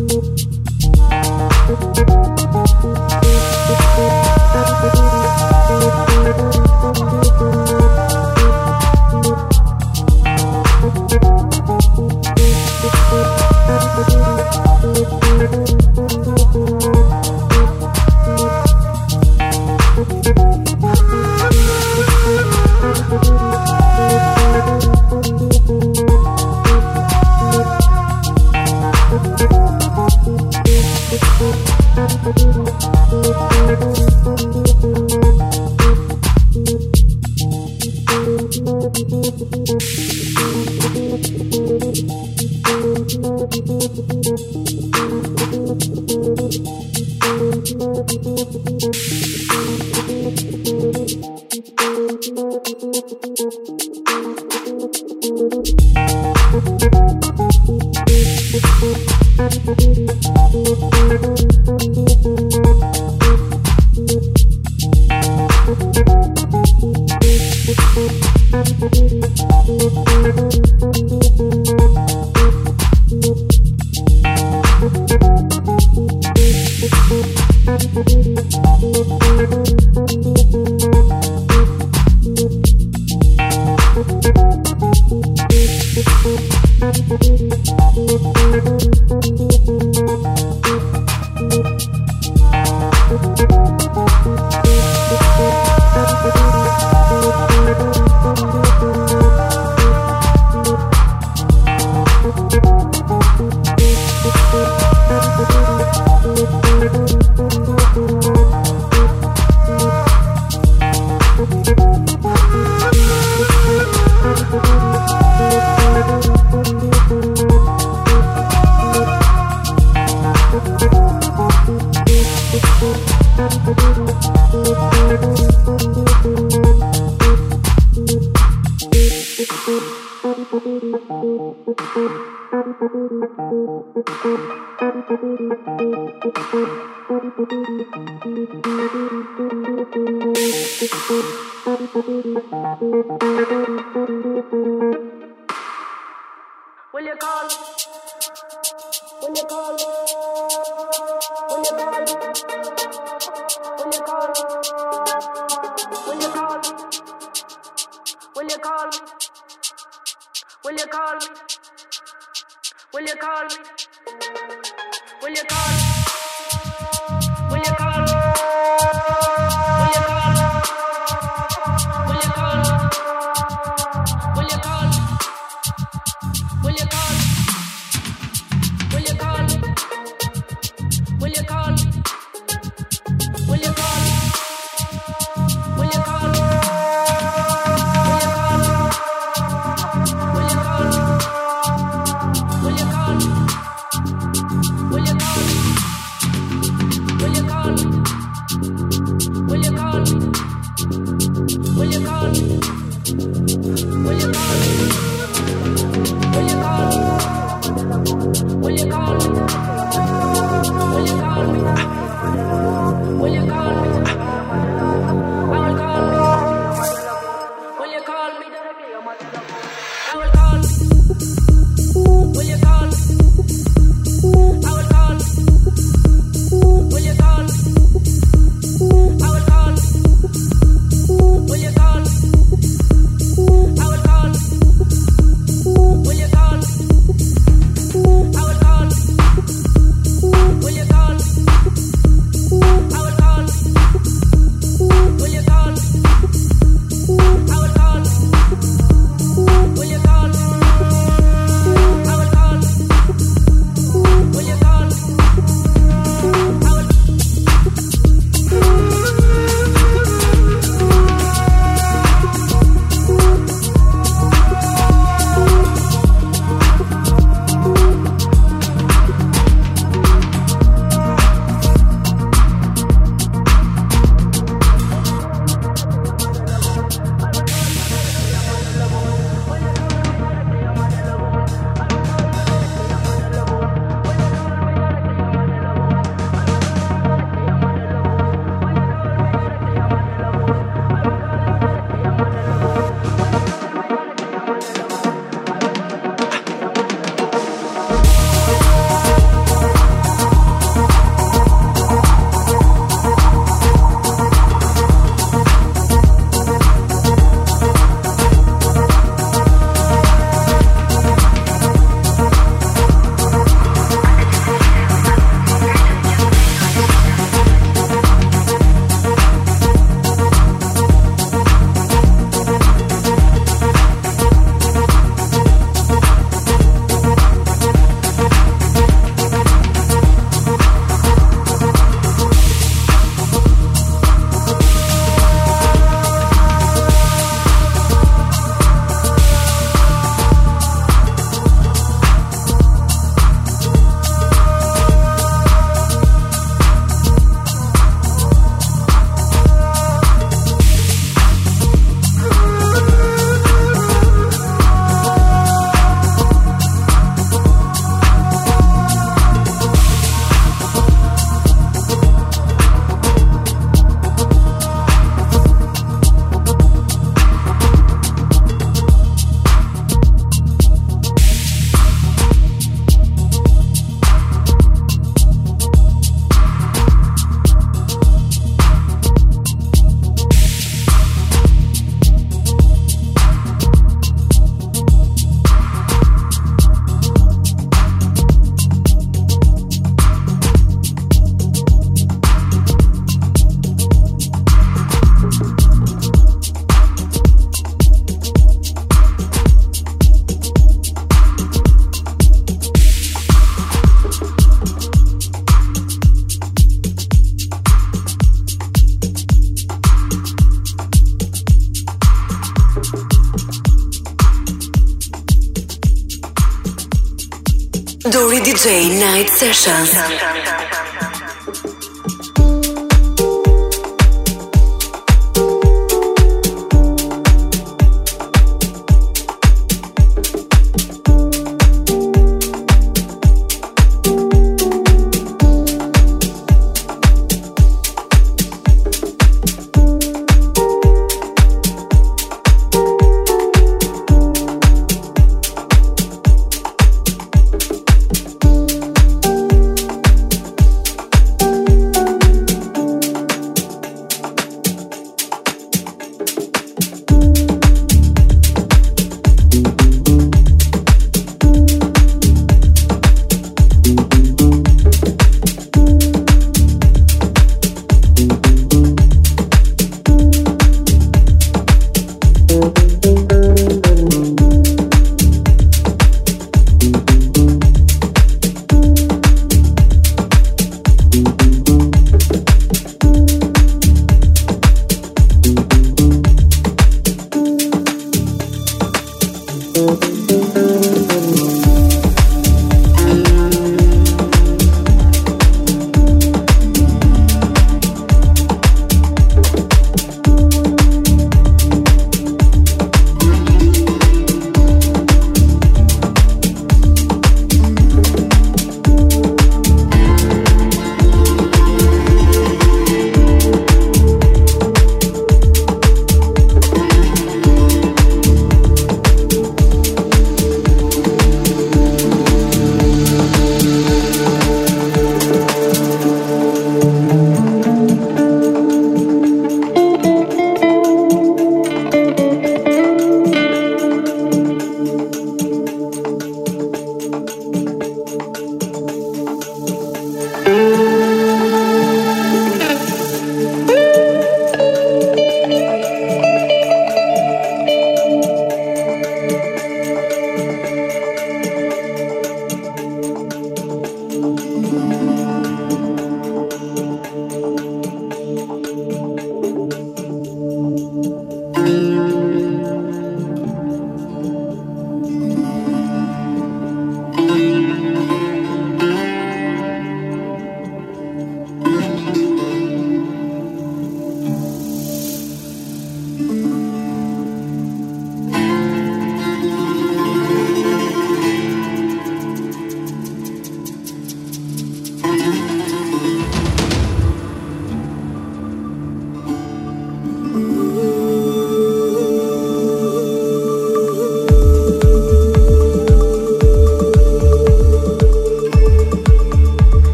Thank you. Will you call? Me? Will you call me? Will you call me? Will you call me? Night Sessions.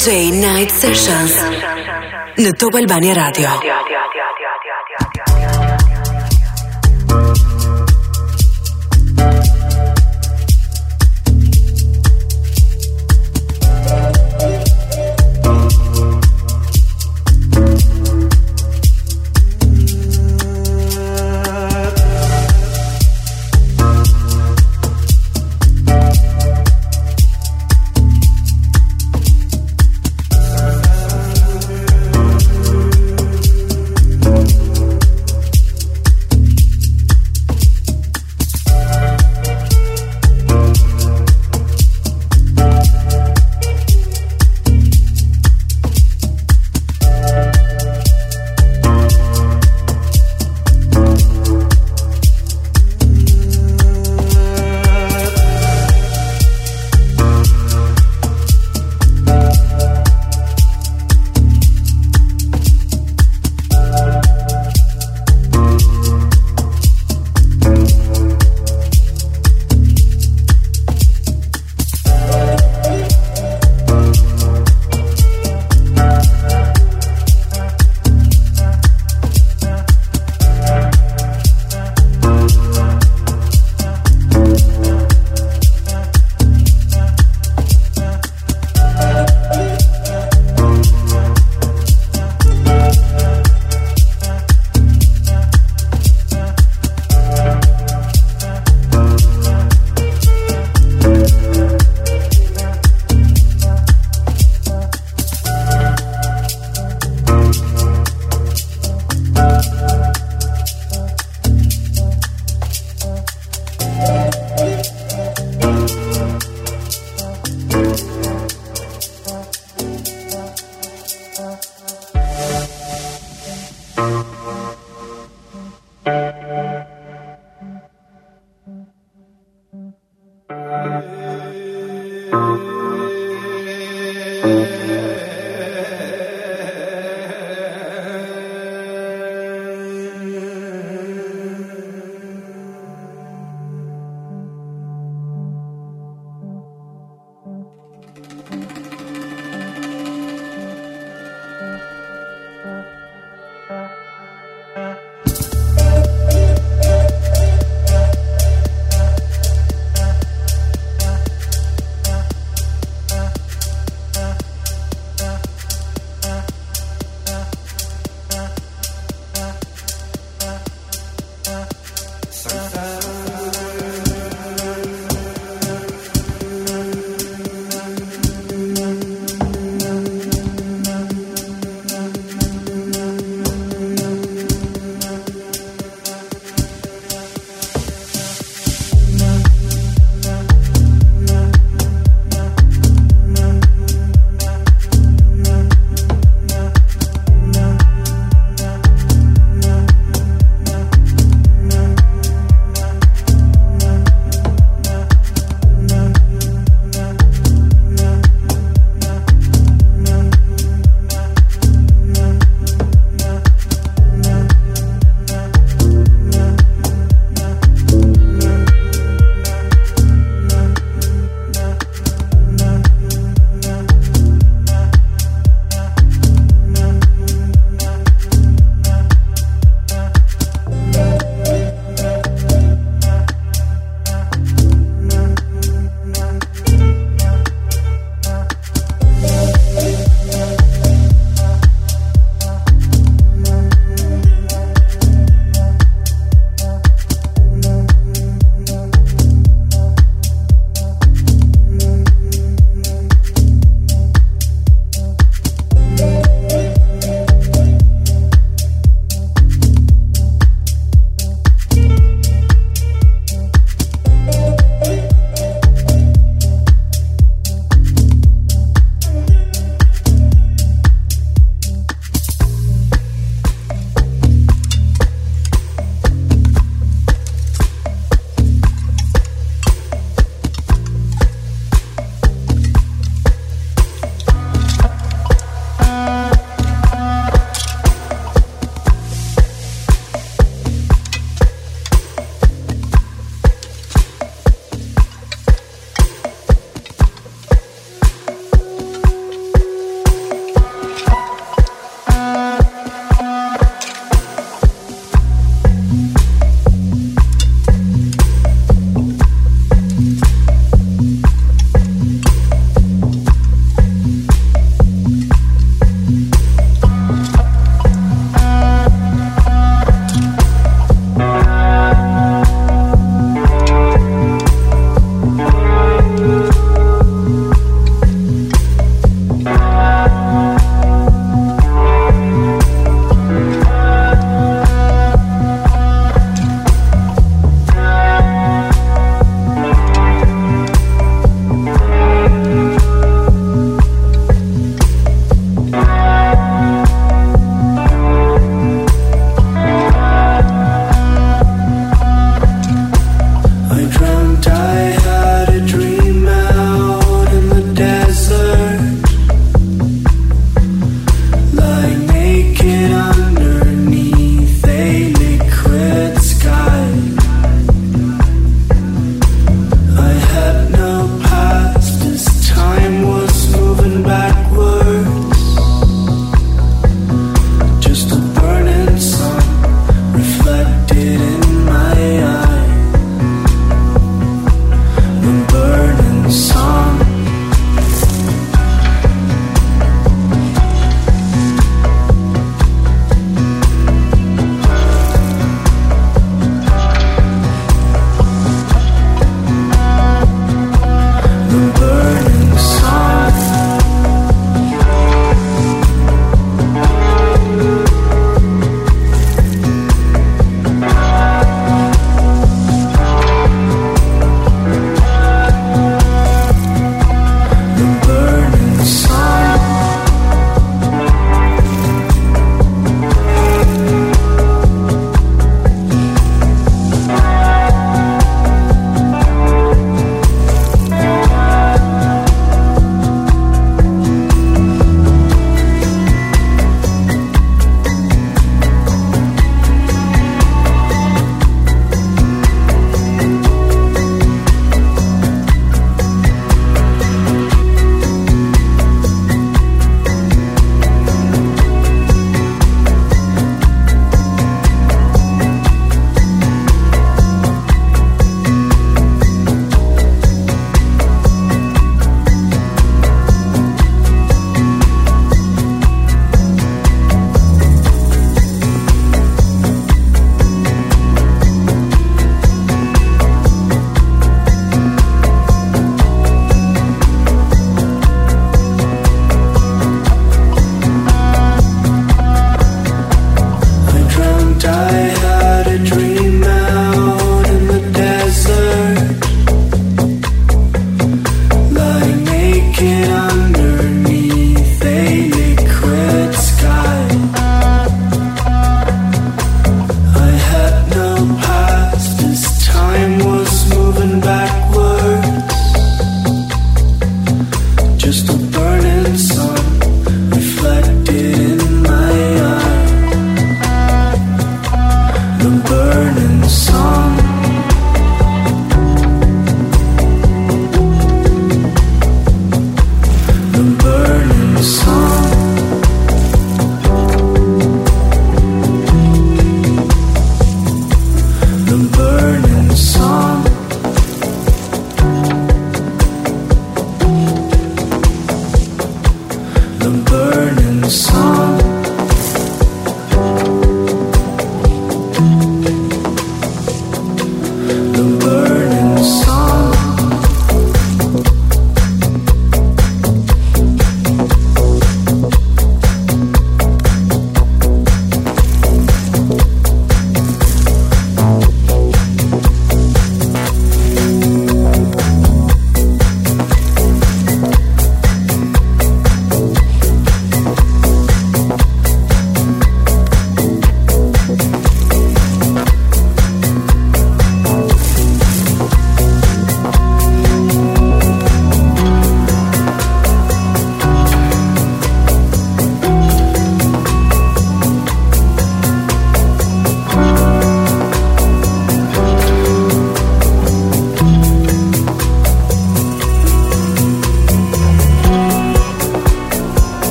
DJ Night Sessions në Top Albania Radio.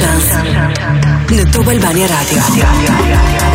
Chance, Chance. në Top Albania Radio.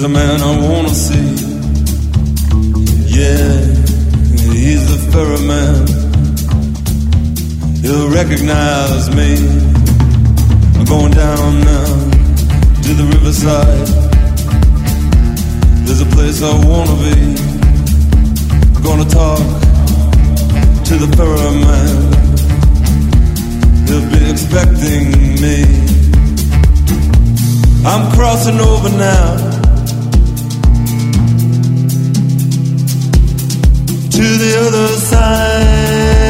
There's a man I wanna see. Yeah, he's the ferryman. He'll recognize me. I'm going down now to the riverside. There's a place I wanna be. I'm gonna talk to the ferryman. He'll be expecting me. I'm crossing over now to the other side.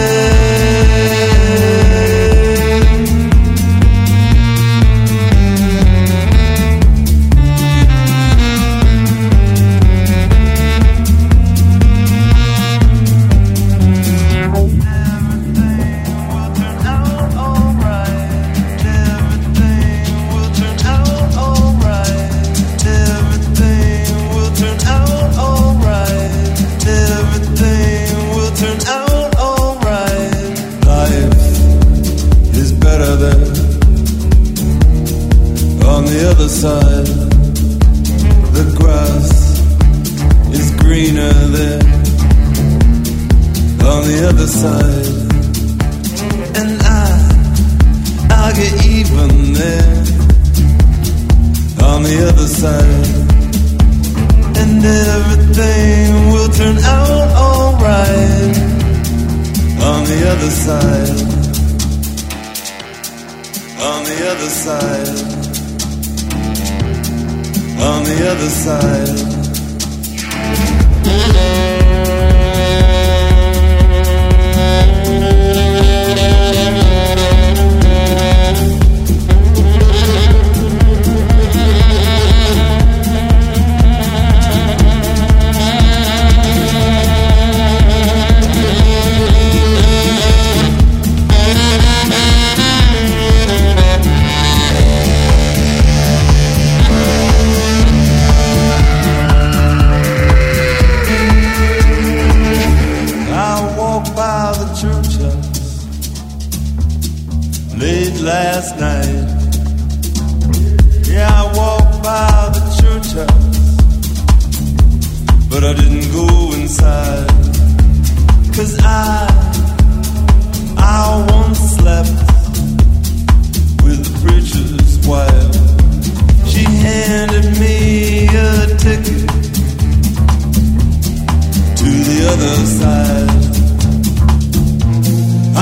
last night. Yeah, I walked by the church house, but I didn't go inside. Cause I, I once slept with the preacher's wife. She handed me a ticket to the other side.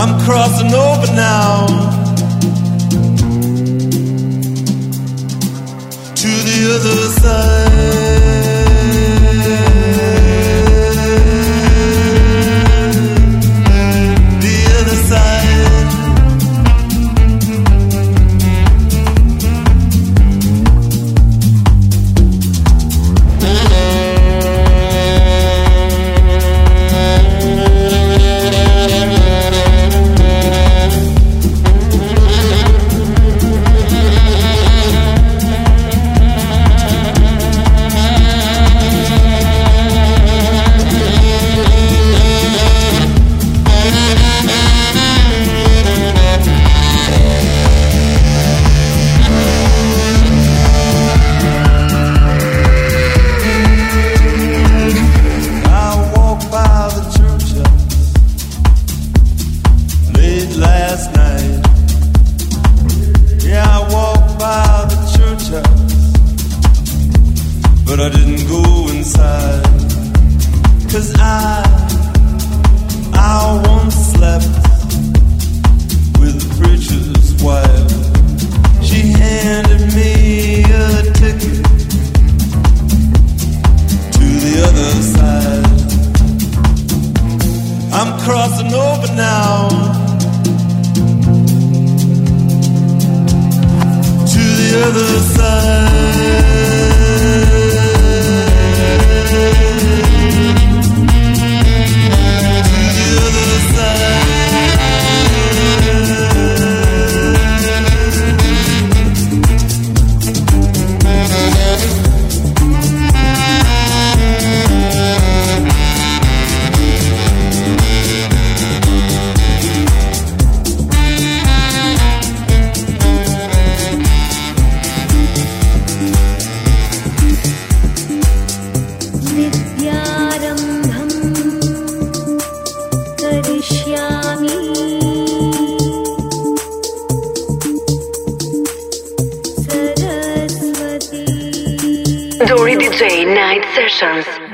I'm crossing over now. other side. J Night Sessions.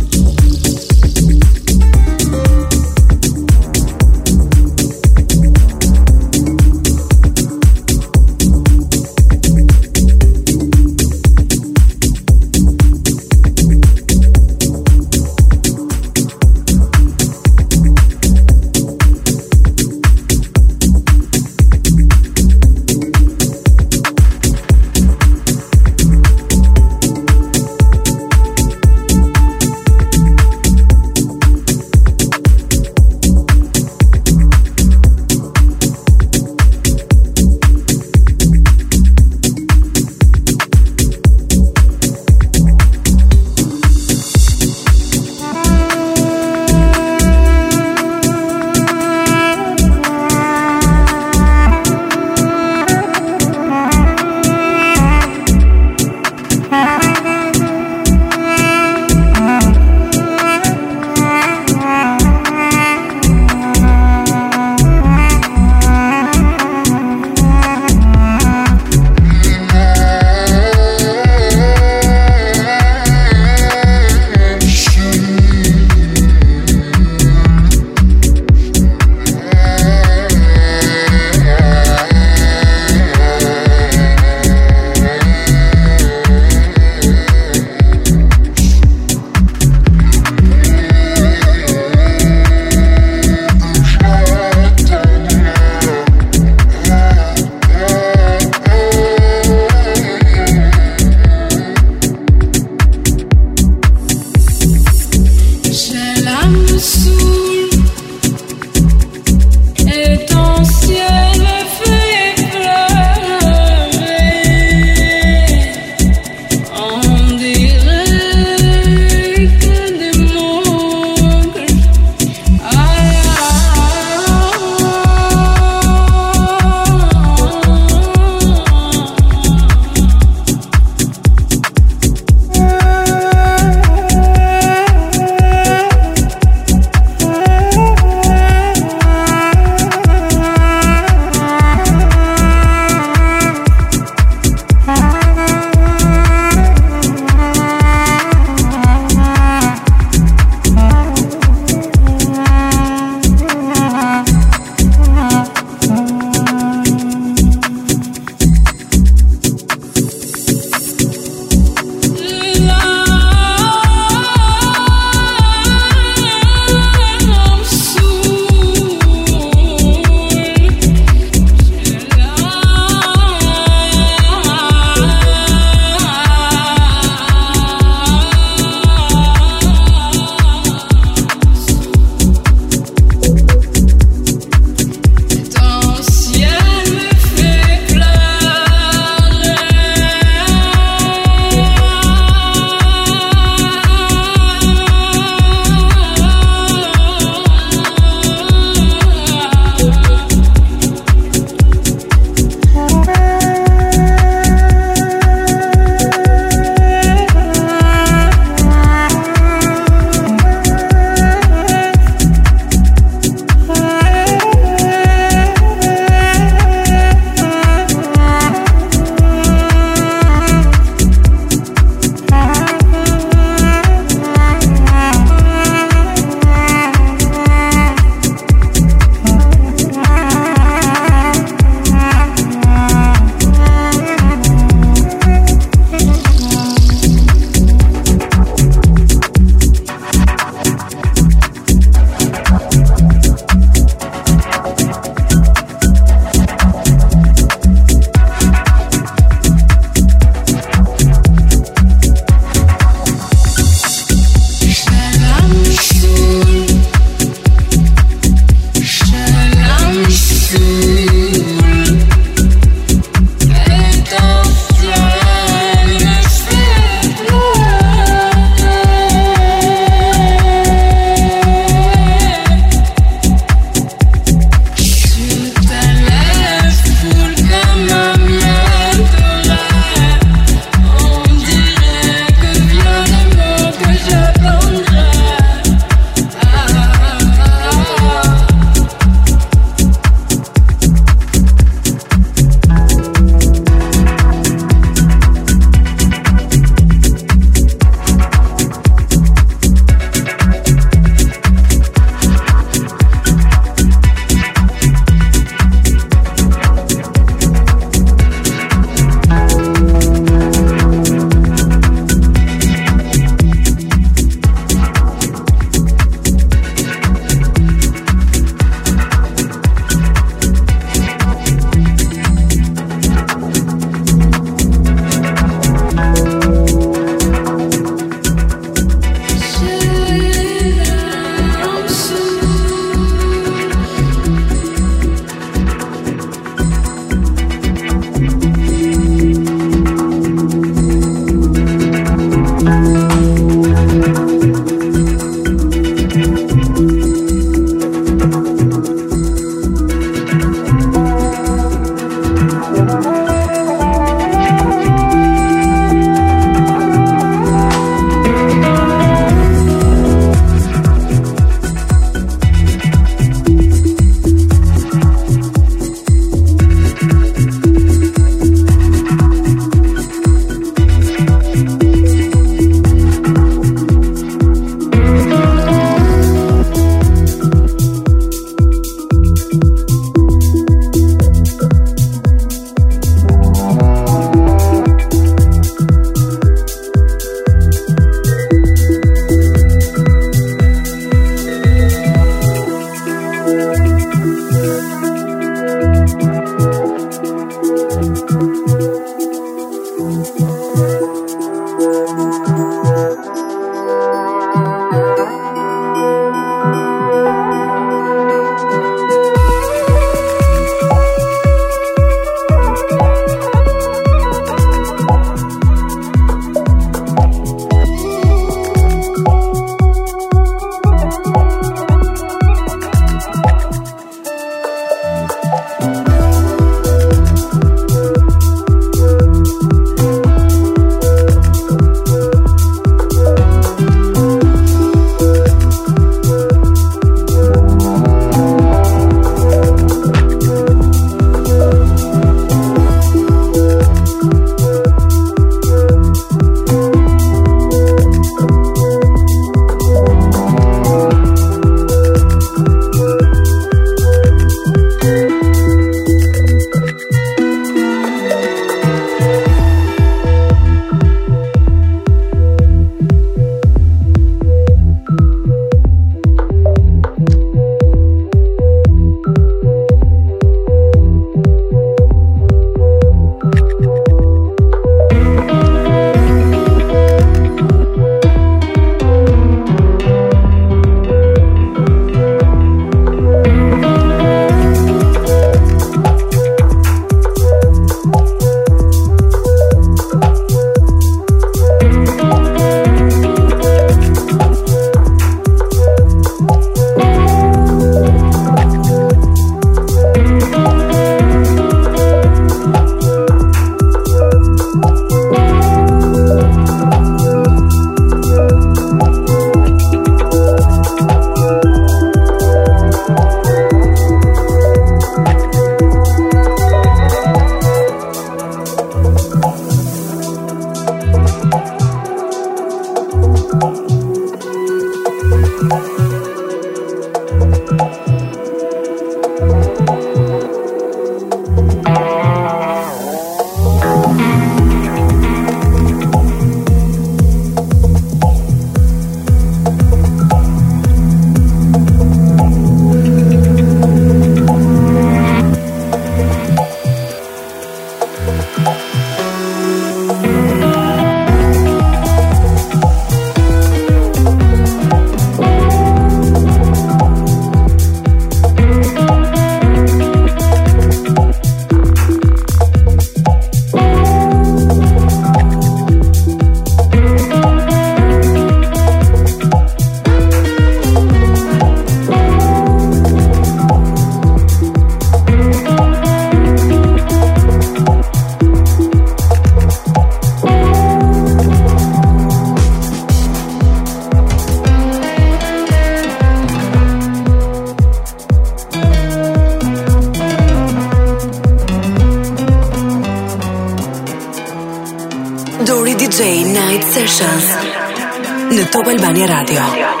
Catania Radio.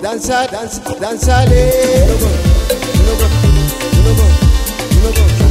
Dansa, danzar, danzar, danzar,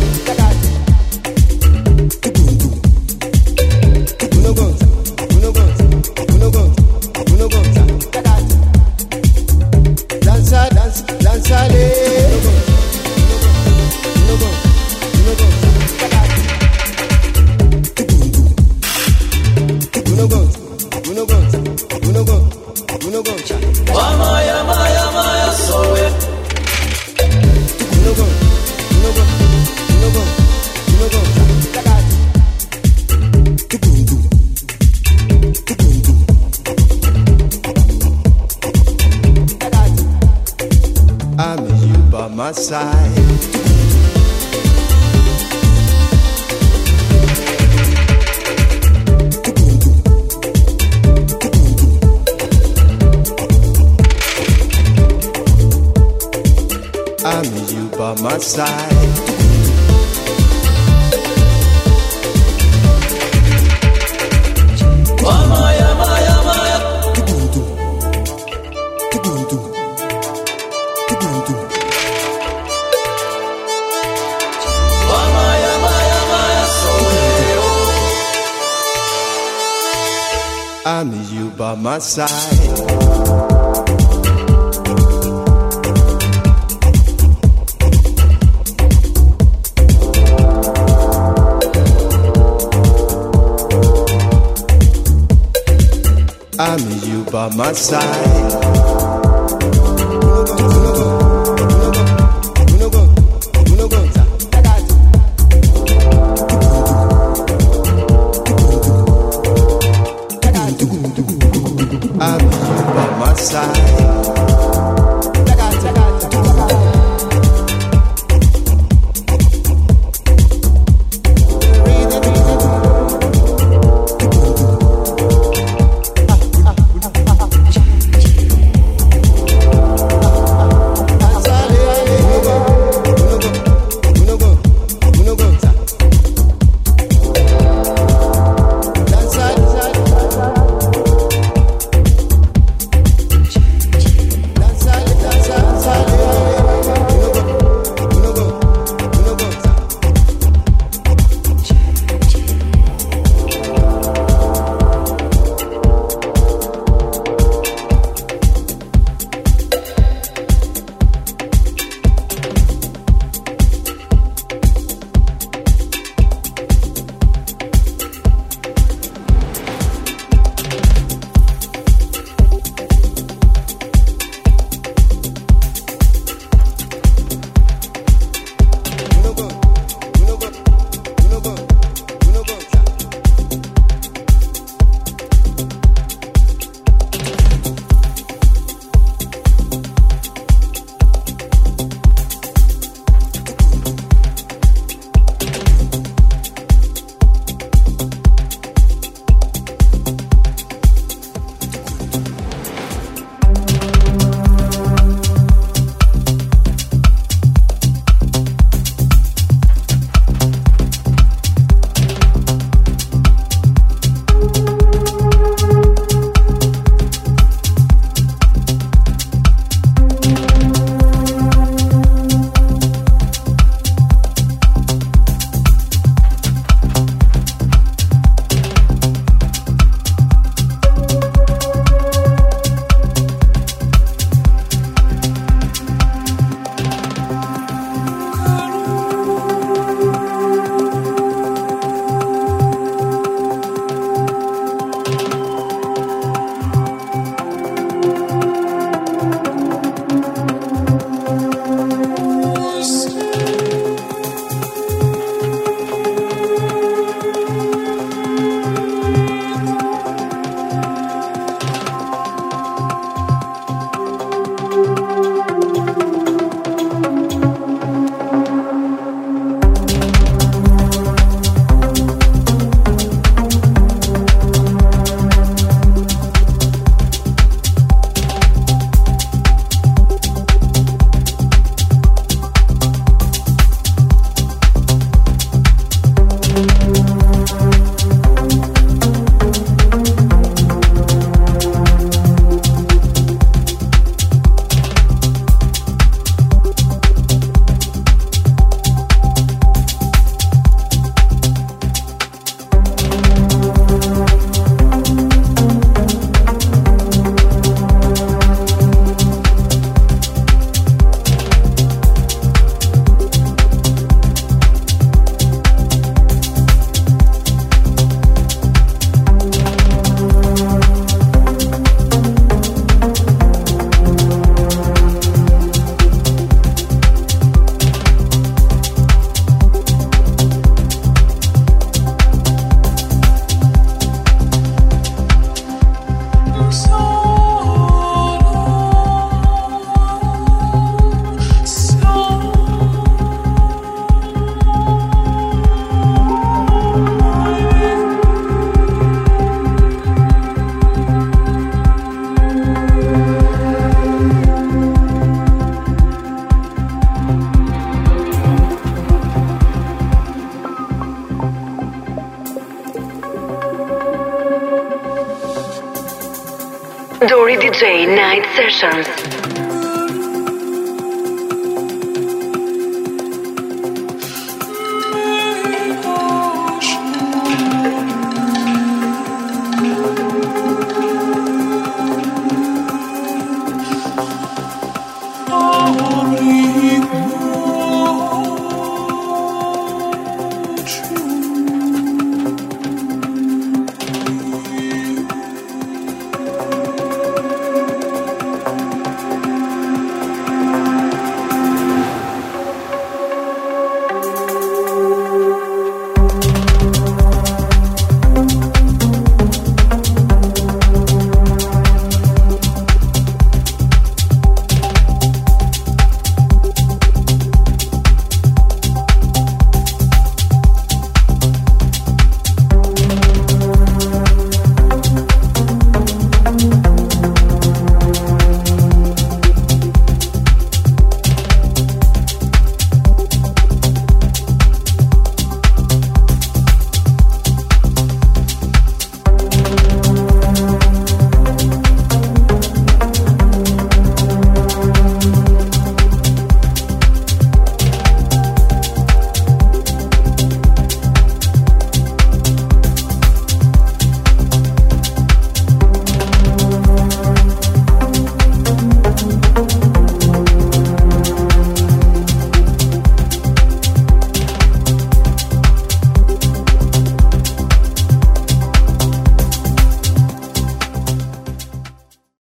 Dori Night Sessions.